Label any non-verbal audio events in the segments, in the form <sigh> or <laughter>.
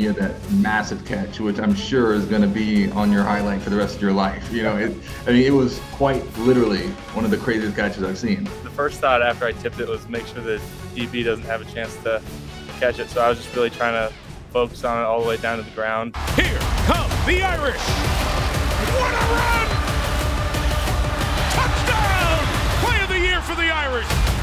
Yeah, that massive catch, which I'm sure is going to be on your highlight for the rest of your life. You know, it, I mean, it was quite literally one of the craziest catches I've seen. The first thought after I tipped it was make sure the DB doesn't have a chance to catch it. So I was just really trying to focus on it all the way down to the ground. Here come the Irish. What a run! Touchdown! Play of the year for the Irish.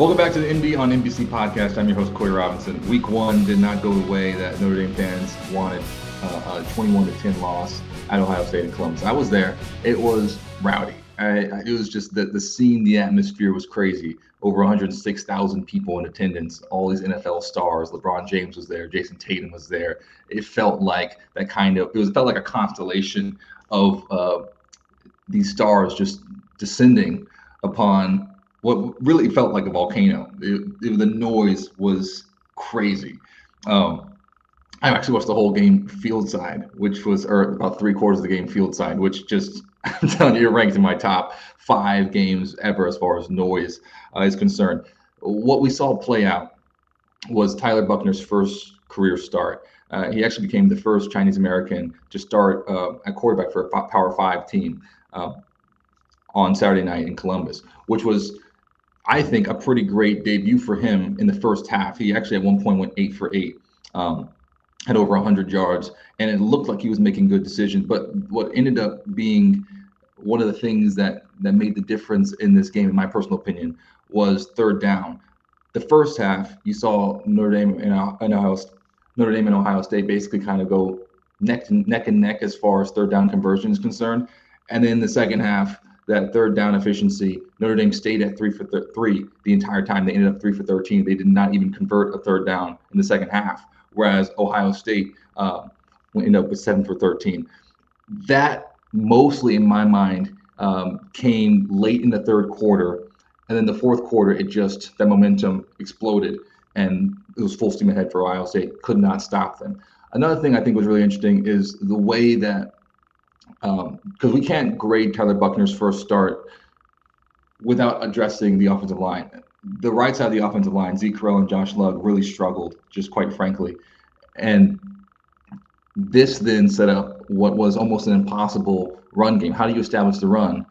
Welcome back to the ND on NBC podcast. I'm your host, Corey Robinson. Week one did not go the way that Notre Dame fans wanted. Uh, a 21 to 10 loss at Ohio State and Columbus. I was there. It was rowdy. I, it was just the, the scene, the atmosphere was crazy. Over 106,000 people in attendance, all these NFL stars. LeBron James was there, Jayson Tatum was there. It felt like that kind of, it was it felt like a constellation of uh, these stars just descending upon what really felt like a volcano. It, it, the noise was crazy. Um, I actually watched the whole game field side, which was or about three quarters of the game field side, which just <laughs> I'm telling you, ranked in my top five games ever as far as noise uh, is concerned. What we saw play out was Tyler Buchner's first career start. Uh, he actually became the first Chinese American to start uh, a quarterback for a Power Five team uh, on Saturday night in Columbus, which was I think, a pretty great debut for him in the first half. He actually at one point went eight for eight, um, had over 100 yards, and it looked like he was making good decisions. But what ended up being one of the things that that made the difference in this game, in my personal opinion, was third down. The first half, you saw Notre Dame and, Ohio, Notre Dame and Ohio State basically kind of go neck neck and neck as far as third down conversion is concerned. And then the second half, that third down efficiency. Notre Dame stayed at three for th- three the entire time. They ended up three for 13. They did not even convert a third down in the second half, whereas Ohio State uh, ended up with seven for 13. That mostly, in my mind, um, came late in the third quarter. And then the fourth quarter, it just, that momentum exploded and it was full steam ahead for Ohio State. Could not stop them. Another thing I think was really interesting is the way that because um, we can't grade Tyler Buchner's first start without addressing the offensive line. The right side of the offensive line, Zeke Correll and Josh Lugg really struggled, just quite frankly. And this then set up what was almost an impossible run game. How do you establish the run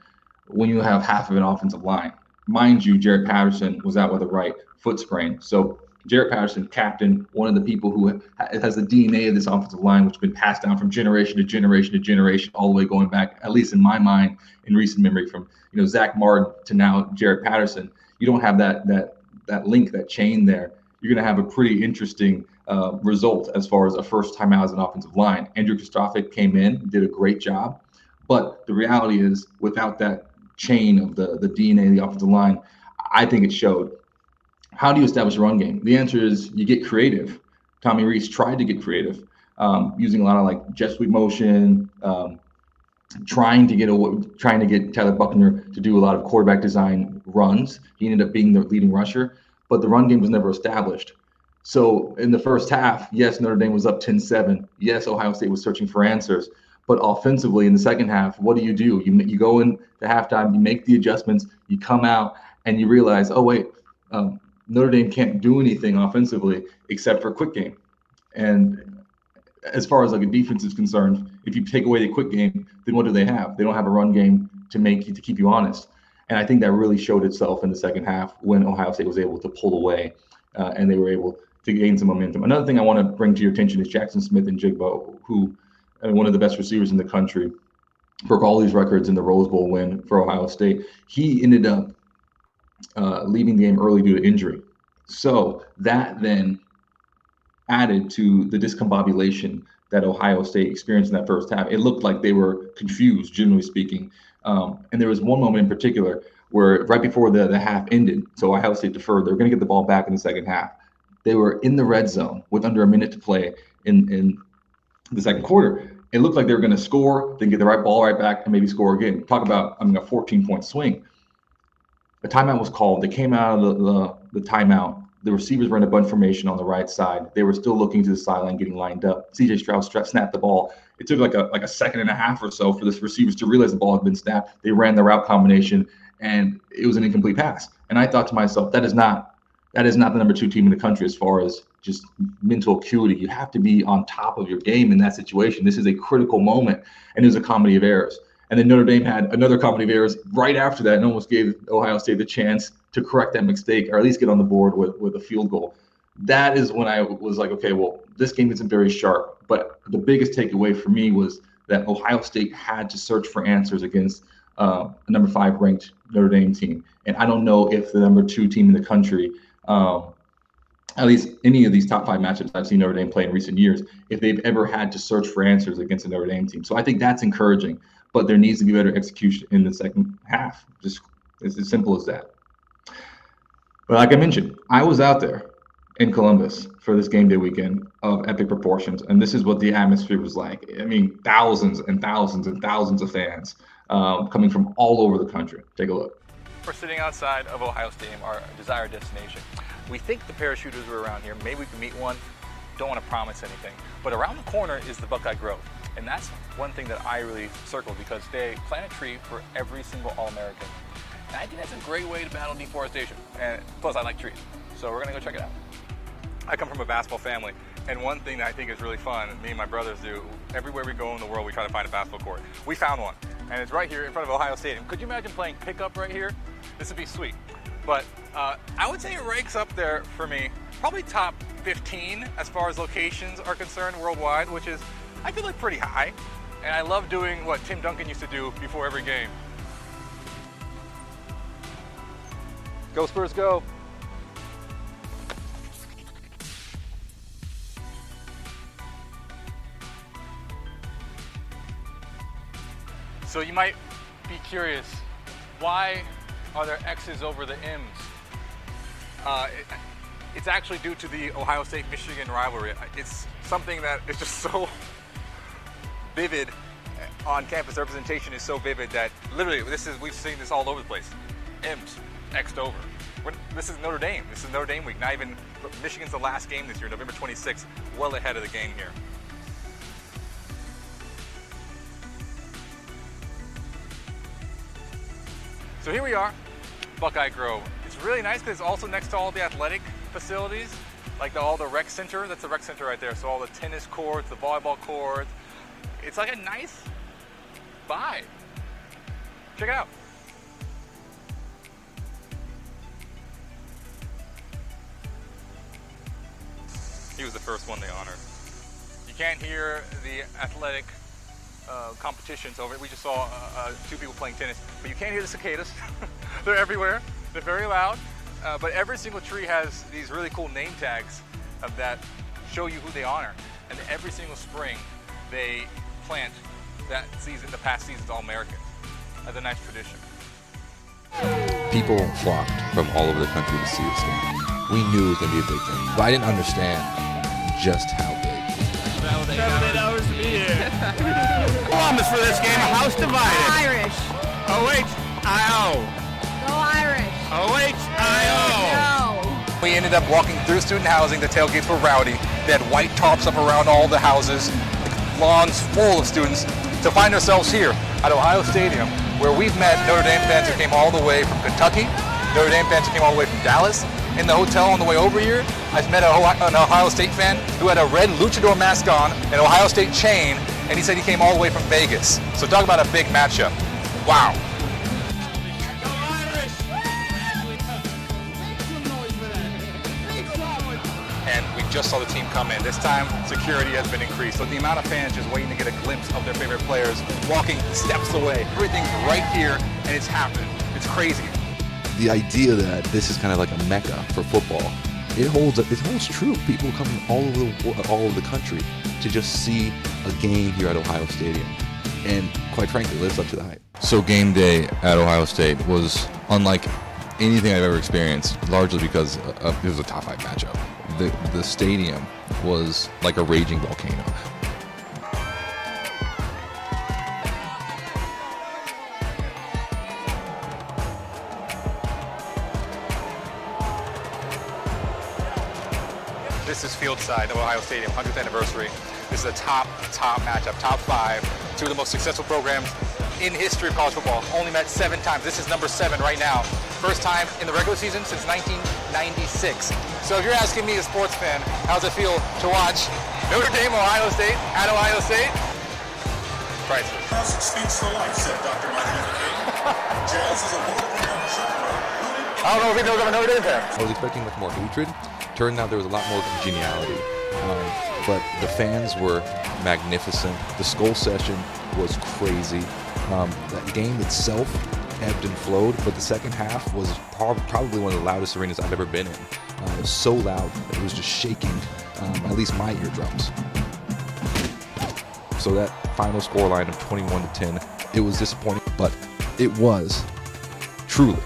when you have half of an offensive line? Mind you, Jarrett Patterson was out with a right foot sprain. So Jarrett Patterson, captain, one of the people who has the DNA of this offensive line, which has been passed down from generation to generation to generation, all the way going back, at least in my mind, in recent memory, from you know Zack Martin to now Jarrett Patterson. You don't have that that that link, that chain there. You're going to have a pretty interesting uh, result as far as a first time out as an offensive line. Andrew Kristofic came in, did a great job, but the reality is, without that chain of the the DNA of the offensive line, I think it showed how do you establish a run game? The answer is you get creative. Tommy Rees tried to get creative um, using a lot of like jet sweep motion, um, trying to get a, trying to get Tyler Buchner to do a lot of quarterback design runs. He ended up being the leading rusher, but the run game was never established. So in the first half, yes, Notre Dame was up 10-7. Yes, Ohio State was searching for answers. But offensively, in the second half, what do you do? You you go in the halftime, you make the adjustments, you come out, and you realize, oh wait, um, Notre Dame can't do anything offensively except for quick game. And as far as like a defense is concerned, if you take away the quick game, then what do they have? They don't have a run game to make you to keep you honest. And I think that really showed itself in the second half when Ohio State was able to pull away uh, and they were able to gain some momentum. Another thing I want to bring to your attention is Jackson Smith-Njigba, who uh, one of the best receivers in the country, broke all these records in the Rose Bowl win for Ohio State. He ended up uh, leaving the game early due to injury. So that then added to the discombobulation that Ohio State experienced in that first half. It looked like they were confused, generally speaking. Um, and there was one moment in particular where right before the, the half ended, so Ohio State deferred, they were going to get the ball back in the second half. They were in the red zone with under a minute to play in, in the second quarter. It looked like they were going to score, then get the right ball right back, and maybe score again. Talk about, I mean, a 14 point swing. A timeout was called. They came out of the, the, the timeout the receivers were in a bunch formation on the right side. They were still looking to the sideline, getting lined up. CJ Stroud snapped the ball. It took like a like a second and a half or so for the receivers to realize the ball had been snapped. They ran the route combination, and it was an incomplete pass. And I thought to myself, that is not that is not the number two team in the country as far as just mental acuity. You have to be on top of your game in that situation. This is a critical moment, and it was a comedy of errors. And then Notre Dame had another comedy of errors right after that and almost gave Ohio State the chance to correct that mistake or at least get on the board with, with a field goal. That is when I was like, okay, well, this game isn't very sharp. But the biggest takeaway for me was that Ohio State had to search for answers against uh, a number five ranked Notre Dame team. And I don't know if the number two team in the country, um, at least any of these top five matchups I've seen Notre Dame play in recent years, if they've ever had to search for answers against a Notre Dame team. So I think that's encouraging but there needs to be better execution in the second half. Just it's as simple as that. But like I mentioned, I was out there in Columbus for this game day weekend of epic proportions, and this is what the atmosphere was like. I mean, thousands and thousands and thousands of fans um, coming from all over the country. Take a look. We're sitting outside of Ohio Stadium, our desired destination. We think the parachuters were around here. Maybe we can meet one. Don't want to promise anything. But around the corner is the Buckeye Grove. And that's one thing that I really circle because they plant a tree for every single All-American. And I think that's a great way to battle deforestation. And plus, I like trees. So we're gonna go check it out. I come from a basketball family, and one thing that I think is really fun, me and my brothers do, everywhere we go in the world, we try to find a basketball court. We found one, and it's right here in front of Ohio Stadium. Could you imagine playing pickup right here? This would be sweet. But uh, I would say it ranks up there for me, probably top 15 as far as locations are concerned worldwide, which is I feel like pretty high. And I love doing what Tim Duncan used to do before every game. Go Spurs, go. So you might be curious, why are there X's over the M's? Uh, it, it's actually due to the Ohio State-Michigan rivalry. It's something that is just <laughs> so vivid uh, on campus. Representation is so vivid that literally this is we've seen this all over the place. M's X'd over. This is Notre Dame. This is Notre Dame week. Not even Michigan's the last game this year, November 26th. Well ahead of the game here. So here we are, Buckeye Grove. It's really nice because it's also next to all the athletic facilities, like the, all the rec center. That's the rec center right there. So all the tennis courts, the volleyball courts, it's like a nice vibe. Check it out. He was the first one they honored. You can't hear the athletic uh, competitions over it. We just saw uh, uh, two people playing tennis, but you can't hear the cicadas. <laughs> They're everywhere. They're very loud. Uh, but every single tree has these really cool name tags that show you who they honor. And every single spring, they plant that season, the past season's All-American as a nice tradition. People flocked from all over the country to see this game. We knew it was going to be a big thing, but I didn't understand just how big. Seven, eight hours to be here. Columbus for this game, a house divided. Irish. O-H-I-O. Go Irish. O-H-I-O. We ended up walking through student housing. The tailgates were rowdy. They had white tops up around all the houses lawns full of students to find ourselves here at Ohio Stadium, where we've met Notre Dame fans who came all the way from Kentucky, Notre Dame fans who came all the way from Dallas. In the hotel on the way over here, I've met an Ohio State fan who had a red luchador mask on, an Ohio State chain, and he said he came all the way from Vegas. So talk about a big matchup. Wow. Just saw the team come in. This time, security has been increased. So the amount of fans just waiting to get a glimpse of their favorite players walking steps away. Everything's right here, and it's happening. It's crazy. The idea that this is kind of like a mecca for football, it holds it holds true. People come from all over the all over the country to just see a game here at Ohio Stadium, and quite frankly, lives up to the hype. So game day at Ohio State was unlike anything I've ever experienced, largely because uh, it was a top five matchup. The the stadium was like a raging volcano. This is field side of Ohio Stadium, 100th anniversary. This is a top, top matchup, top five. Two of the most successful programs in history of college football. Only met seven times. This is number seven right now. First time in the regular season since 1996. So if you're asking me, a sports fan, how's it feel to watch Notre Dame, Ohio State, at Ohio State? Priceless. Music speaks to life, said Dr. Martin Luther King. <laughs> Jazz is a world-renowned genre. I don't know if he knows I'm a Notre Dame fan. I was expecting much more hatred. Turned out there was a lot more congeniality. Um, but the fans were magnificent. The skull session was crazy. Um, that game itself ebbed and flowed, but the second half was prob- probably one of the loudest arenas I've ever been in. Uh, it was so loud it was just shaking um, at least my eardrums. So that final score line of 21 to 10, it was disappointing, but it was truly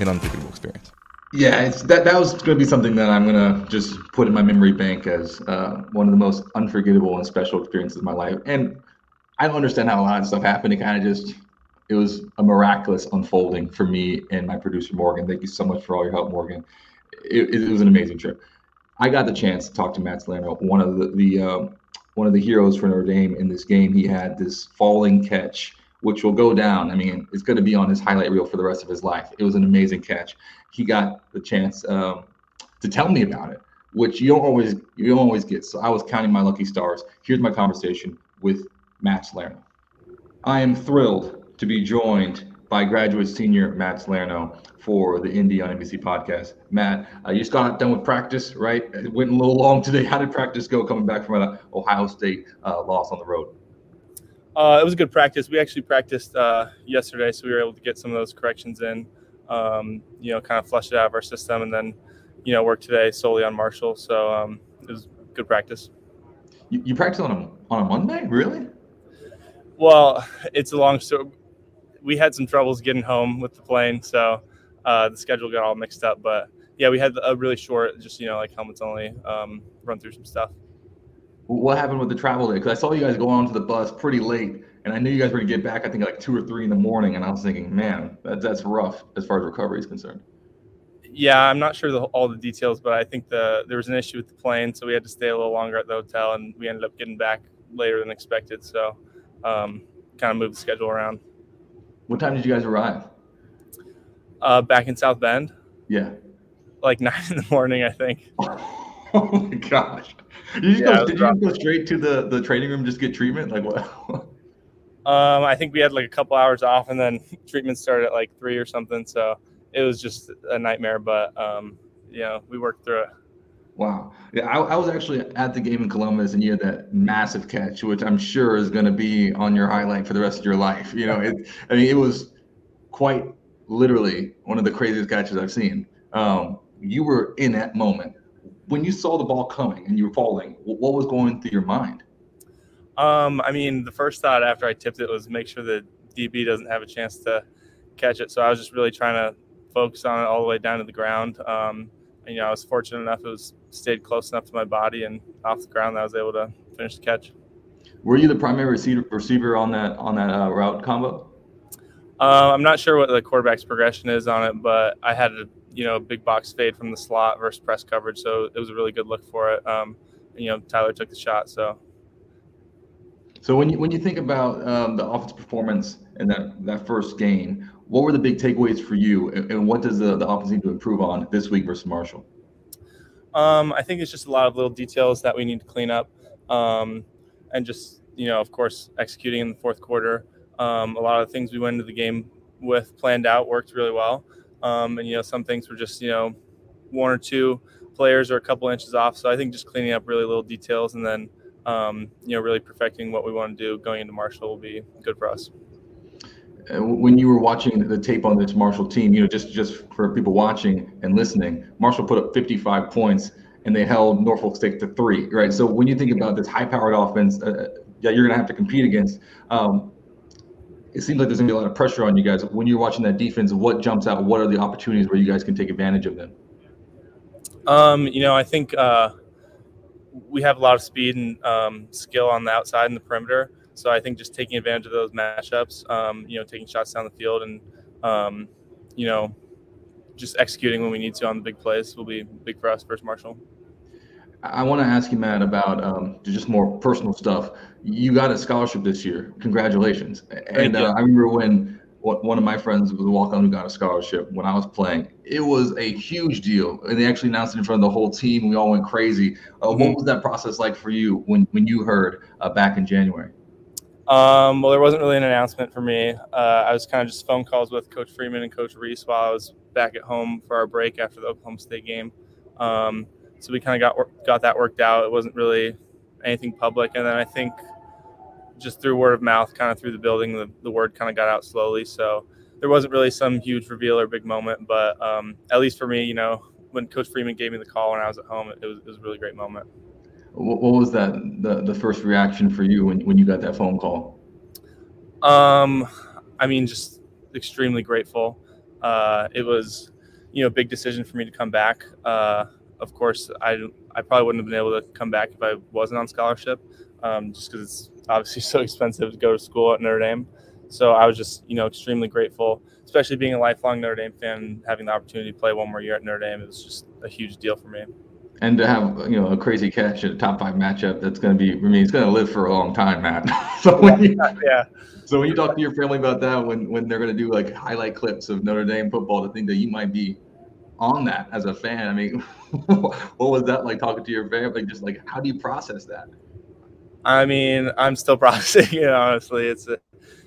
an unforgettable experience. Yeah, that that was going to be something that I'm going to just put in my memory bank as uh, one of the most unforgettable and special experiences of my life. And I don't understand how a lot of stuff happened. It kind of just it was a miraculous unfolding for me and my producer Morgan. Thank you so much for all your help, Morgan. It, it was an amazing trip. I got the chance to talk to Matt Salerno, one of the, the uh, one of the heroes for Notre Dame in this game. He had this falling catch, which will go down. I mean, it's going to be on his highlight reel for the rest of his life. It was an amazing catch. He got the chance um, to tell me about it, which you don't always you don't always get. So I was counting my lucky stars. Here's my conversation with Matt Salerno. I am thrilled to be joined by graduate senior Matt Salerno for the ND on NBC podcast. Matt, uh, you just got done with practice, right? It went a little long today. <laughs> How did practice go coming back from an Ohio State uh, loss on the road? Uh, it was a good practice. We actually practiced uh, yesterday, so we were able to get some of those corrections in. Um, you know, kind of flush it out of our system, and then you know work today solely on Marshall. So um, it was good practice. You, you practiced on a on a Monday, really? Well, it's a long story. We had some troubles getting home with the plane, so uh, the schedule got all mixed up. But yeah, we had a really short, just you know, like helmets only, um, run through some stuff. What happened with the travel day? Because I saw you guys go onto the bus pretty late, and I knew you guys were gonna get back. I think like two or three in the morning, and I was thinking, man, that, that's rough as far as recovery is concerned. Yeah, I'm not sure the, all the details, but I think the there was an issue with the plane, so we had to stay a little longer at the hotel, and we ended up getting back later than expected. So, um, kind of moved the schedule around. What time did you guys arrive? Uh, back in South Bend, Yeah. like <laughs> nine in the morning, I think. <laughs> Oh my gosh. Did you, just Yeah, go, did you just go straight to the, the training room, just get treatment? Like what? Um, I think we had like a couple hours off, and then <laughs> treatment started at like three or something. So it was just a nightmare, but um, you know, we worked through it. Wow. Yeah, I, I was actually at the game in Columbus, and you had that massive catch, which I'm sure is going to be on your highlight for the rest of your life. You know, it. I mean, it was quite literally one of the craziest catches I've seen. Um, you were in that moment when you saw the ball coming and you were falling. wh- What was going through your mind? Um, I mean, the first thought after I tipped it was make sure the DB doesn't have a chance to catch it. So I was just really trying to focus on it all the way down to the ground. Um, you know, I was fortunate enough it was stayed close enough to my body and off the ground that I was able to finish the catch. Were you the primary receiver, receiver on that on that uh, route combo? Uh, I'm not sure what the quarterback's progression is on it, but I had a you know big box fade from the slot versus press coverage, so it was a really good look for it. Um, and, you know, Tyler took the shot, so So when you when you think about um, the offense performance in that that first game, what were the big takeaways for you, and, and what does the, the offense need to improve on this week versus Marshall? Um, I think it's just a lot of little details that we need to clean up, um, and just you know, of course, executing in the fourth quarter. Um, a lot of things we went into the game with planned out worked really well, um, and you know, some things were just you know, one or two players are a couple inches off. So I think just cleaning up really little details and then um, you know really perfecting what we want to do going into Marshall will be good for us. When you were watching the tape on this Marshall team, you know, just just for people watching and listening, Marshall put up 55 points and they held Norfolk State to three, right? So when you think about this high-powered offense uh, that you're going to have to compete against, um, it seems like there's going to be a lot of pressure on you guys. When you're watching that defense, what jumps out? What are the opportunities where you guys can take advantage of them? Um, you know, I think uh, we have a lot of speed and um, skill on the outside and the perimeter. So I think just taking advantage of those matchups, um, you know, taking shots down the field and, um, you know, just executing when we need to on the big plays will be big for us versus Marshall. I want to ask you, Matt, about um, just more personal stuff. You got a scholarship this year. Congratulations! And uh, I remember when one of my friends was a walk-on who got a scholarship when I was playing. It was a huge deal, and they actually announced it in front of the whole team. We all went crazy. Uh, mm-hmm. What was that process like for you when when you heard uh, back in January? Um, well, there wasn't really an announcement for me. Uh, I was kind of just phone calls with Coach Freeman and Coach Rees while I was back at home for our break after the Oklahoma State game. Um, so we kind of got got that worked out. It wasn't really anything public, and then I think just through word of mouth, kind of through the building, the, the word kind of got out slowly. So there wasn't really some huge reveal or big moment, but um, at least for me, you know, when Coach Freeman gave me the call when I was at home, it was, it was a really great moment. What, what was that the, the first reaction for you when, when you got that phone call? Um, I mean, just extremely grateful. Uh, it was, you know, a big decision for me to come back. Uh, of course, I, I probably wouldn't have been able to come back if I wasn't on scholarship, um, just because it's obviously <laughs> so expensive to go to school at Notre Dame. So I was just, you know, extremely grateful, especially being a lifelong Notre Dame fan, having the opportunity to play one more year at Notre Dame. It was just a huge deal for me. And to have, you know, a crazy catch at a top five matchup that's going to be, I mean, it's going to live for a long time, Matt. <laughs> so when you, <laughs> yeah. So when you talk to your family about that, when when they're going to do like highlight clips of Notre Dame football, to think that you might be on that as a fan, I mean, what was that like talking to your family? Just like, how do you process that? I mean, I'm still <laughs> processing it. Honestly, it's a,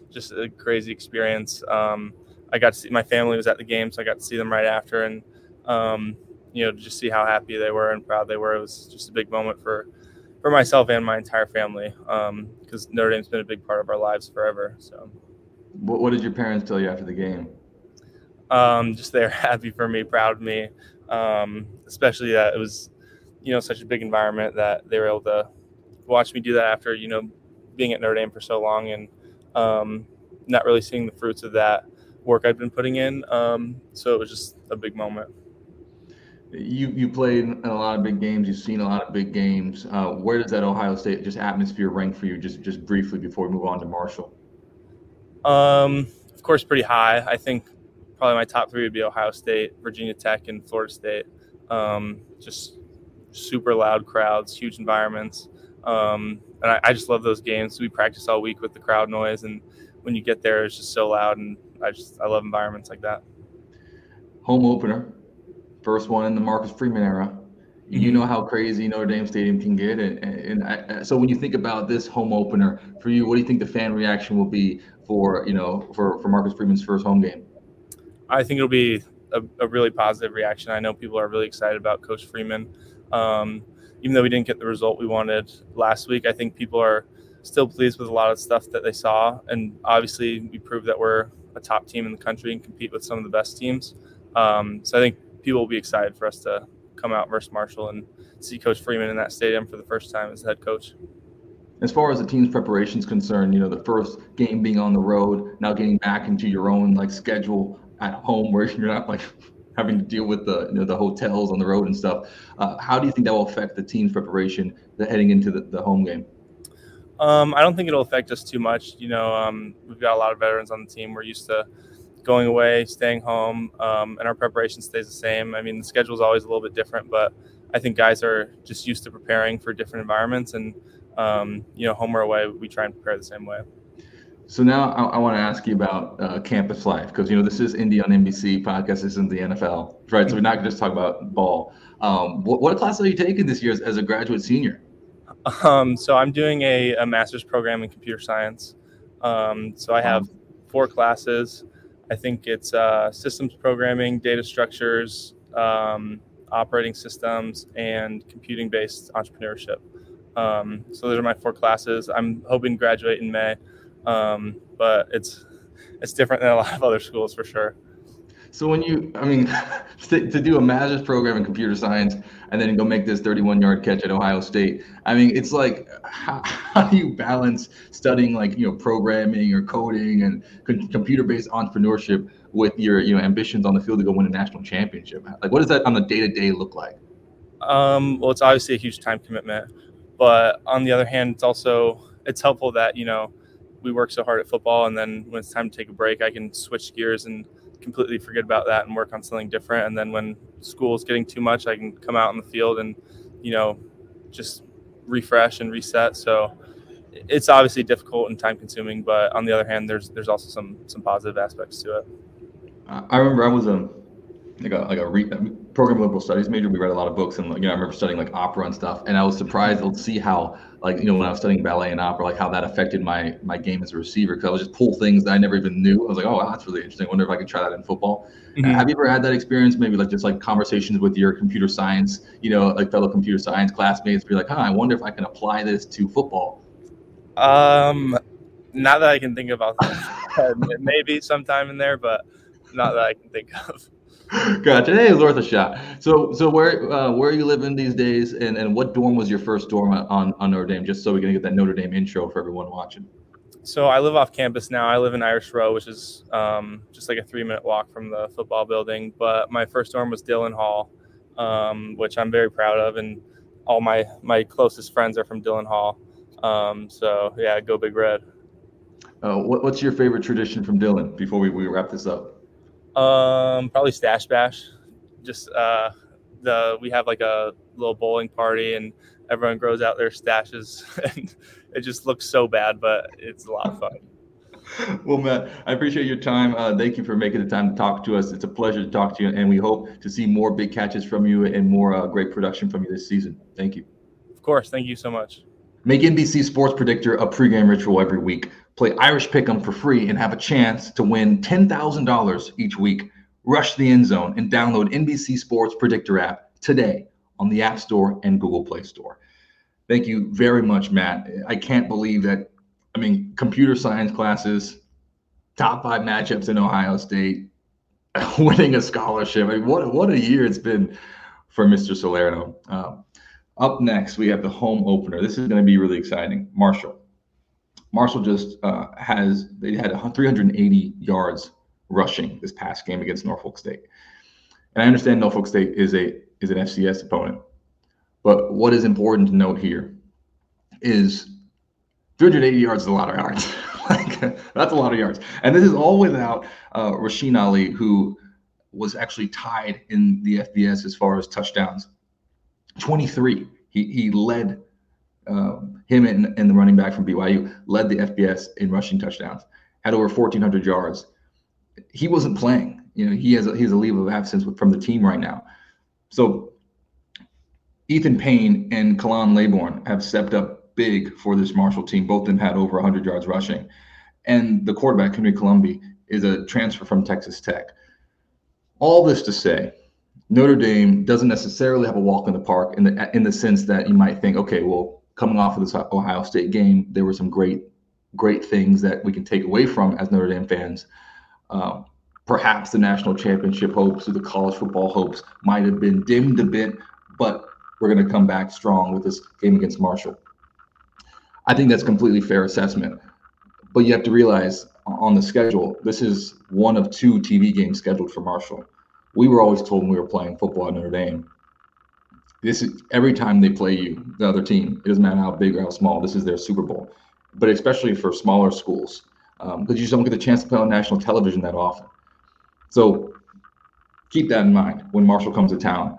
just a crazy experience. Um, I got to see my family was at the game, so I got to see them right after, and um, you know, just see how happy they were and proud they were. It was just a big moment for for myself and my entire family because um, Notre Dame's been a big part of our lives forever. So, what, what did your parents tell you after the game? Um, just they're <laughs> happy for me, proud of me, um, especially that it was, you know, such a big environment that they were able to watch me do that after you know being at Notre Dame for so long and um, not really seeing the fruits of that work I've been putting in. Um, so it was just a big moment. You you played in a lot of big games. You've seen a lot of big games. Uh, where does that Ohio State just atmosphere rank for you? Just just briefly before we move on to Marshall. Um, of course, pretty high. I think probably my top three would be Ohio State, Virginia Tech, and Florida State. Um, just super loud crowds, huge environments. Um, and I, I, just love those games. We practice all week with the crowd noise, and when you get there, it's just so loud. And I just I love environments like that. Home opener, first one in the Marcus Freeman era. Mm-hmm. You know how crazy Notre Dame Stadium can get, and, and I, so when you think about this home opener for you, what do you think the fan reaction will be for you know for for Marcus Freeman's first home game? I think it'll be a, a really positive reaction. I know people are really excited about Coach Freeman. Um, even though we didn't get the result we wanted last week, I think people are still pleased with a lot of stuff that they saw. And obviously, we proved that we're a top team in the country and compete with some of the best teams. Um, so I think people will be excited for us to come out versus Marshall and see Coach Freeman in that stadium for the first time as head coach. As far as the team's preparation is concerned, you know, the first game being on the road, now getting back into your own like schedule at home where you're not like having to deal with the you know the hotels on the road and stuff. Uh, how do you think that will affect the team's preparation heading into the, the home game? Um, I don't think it'll affect us too much. You know, um, we've got a lot of veterans on the team. We're used to going away, staying home, um, and our preparation stays the same. I mean, the schedule is always a little bit different, but I think guys are just used to preparing for different environments, and um, you know, home or away, we try and prepare the same way. So now I, I want to ask you about uh, campus life because you know this is ND on NBC podcast. This isn't the NFL, right? So we're not going to just talk about ball. Um, what, what class are you taking this year as, as a graduate senior? Um, so I'm doing a, a, master's program in computer science. Um, so I have four classes. I think it's uh, systems programming, data structures, um, operating systems, and computing based entrepreneurship. Um, so those are my four classes. I'm hoping to graduate in May, um, but it's it's different than a lot of other schools for sure. So when you, I mean, <laughs> to, to do a master's program in computer science and then go make this 31 yard catch at Ohio State, I mean, it's like, how, <laughs> how do you balance studying like, you know, programming or coding and computer based entrepreneurship with your, you know, ambitions on the field to go win a national championship? Like, what does that on the day to day look like? Um, well, it's obviously a huge time commitment, but on the other hand, it's also, it's helpful that, you know, we work so hard at football and then when it's time to take a break, I can switch gears and completely forget about that and work on something different. And then when school is getting too much, I can come out in the field and, you know, just refresh and reset. So it's obviously difficult and time consuming, but on the other hand, there's there's also some some positive aspects to it. I remember I was a like a like a re, program liberal studies major. We read a lot of books, and you know, I remember studying like opera and stuff. And I was surprised to see how like you know when I was studying ballet and opera, like how that affected my my game as a receiver. Because I would just pull things that I never even knew. I was like, oh, wow, that's really interesting. I wonder if I could try that in football. Mm-hmm. Have you ever had that experience? Maybe like just like conversations with your computer science, you know, like fellow computer science classmates, be like, huh, I wonder if I can apply this to football. Um, not that I can think about. <laughs> Maybe sometime in there, but not that I can think of. <laughs> gotcha. Hey, it was worth a shot. So, so where uh, where are you living these days, and, and what dorm was your first dorm on, on Notre Dame? Just so we can get that Notre Dame intro for everyone watching. So I live off campus now. I live in Irish Row, which is um, just like a three minute walk from the football building. But my first dorm was Dillon Hall, um, which I'm very proud of, and all my my closest friends are from Dillon Hall. Um, so yeah, go Big Red. Uh, what, what's your favorite tradition from Dillon? Before we, we wrap this up. Um, probably Stash Bash. Just uh, the we have like a little bowling party and everyone grows out their stashes <laughs> and it just looks so bad, but it's a lot of fun. <laughs> Well, Matt, I appreciate your time. Uh, thank you for making the time to talk to us. It's a pleasure to talk to you, and we hope to see more big catches from you and more uh, great production from you this season. Thank you. Of course. Thank you so much. Make NBC Sports Predictor a pregame ritual every week. Play Irish Pick'em for free and have a chance to win $10,000 each week. Rush the end zone and download NBC Sports Predictor app today on the App Store and Google Play Store. Thank you very much, Matt. I can't believe that. I mean, computer science classes, top five matchups in Ohio State, <laughs> winning a scholarship. I mean, what what a year it's been for Mr. Salerno. Um, up next, we have the home opener. This is going to be really exciting. Marshall. Marshall just uh, has they had 380 yards rushing this past game against Norfolk State. And I understand Norfolk State is a is an FCS opponent, but what is important to note here is 380 yards is a lot of yards. <laughs> like that's a lot of yards, and this is all without uh, Rasheen Ali, who was actually tied in the FBS as far as touchdowns 23. He, he led um, him and, and the running back from BYU led the FBS in rushing touchdowns, had over 1,400 yards. He wasn't playing. You know, he has a, he has a leave of absence from the team right now. So Ethan Payne and Khalan Laborn have stepped up big for this Marshall team. Both of them had over 100 yards rushing. And the quarterback, Henry Colombi, is a transfer from Texas Tech. All this to say, Notre Dame doesn't necessarily have a walk in the park in the in the sense that you might think, okay, well, coming off of this Ohio State game, there were some great great things that we can take away from as Notre Dame fans. Um, perhaps the national championship hopes or the college football hopes might have been dimmed a bit, but we're going to come back strong with this game against Marshall. I think that's completely fair assessment. But you have to realize on the schedule, this is one of two TV games scheduled for Marshall we were always told when we were playing football at Notre Dame, this is every time they play you, the other team, it doesn't matter how big or how small, this is their Super Bowl. But especially for smaller schools, because um, you just don't get the chance to play on national television that often. So keep that in mind when Marshall comes to town.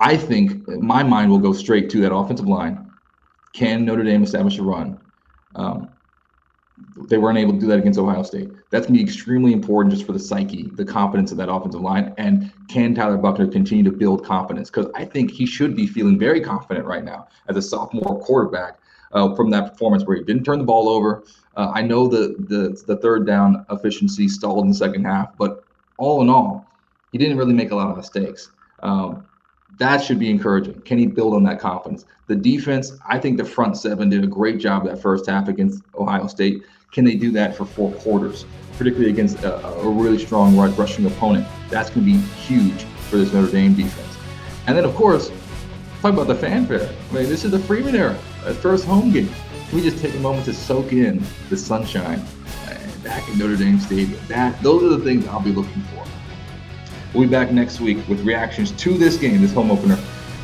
I think my mind will go straight to that offensive line. Can Notre Dame establish a run? Um, they weren't able to do that against Ohio State. That's going to be extremely important just for the psyche, the confidence of that offensive line. And can Tyler Buchner continue to build confidence? Because I think he should be feeling very confident right now as a sophomore quarterback uh, from that performance where he didn't turn the ball over. Uh, I know the, the the third down efficiency stalled in the second half, but all in all, he didn't really make a lot of mistakes. Um, that should be encouraging. Can he build on that confidence? The defense, I think the front seven did a great job that first half against Ohio State. Can they do that for four quarters, particularly against a, a really strong rushing opponent? That's going to be huge for this Notre Dame defense. And then, of course, talk about the fanfare. I mean, this is the Freeman era, first home game. Can we just take a moment to soak in the sunshine uh, back in Notre Dame Stadium? That those are the things I'll be looking for. We'll be back next week with reactions to this game, this home opener,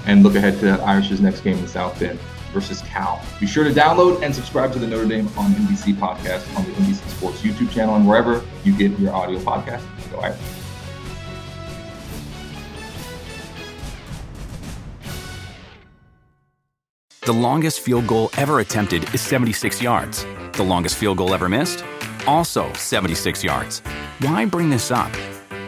and look ahead to Irish's next game in South Bend versus Cal. Be sure to download and subscribe to the Notre Dame on NBC podcast on the NBC Sports YouTube channel and wherever you get your audio podcast. Go Irish. The longest field goal ever attempted is 76 yards. The longest field goal ever missed? Also 76 yards. Why bring this up?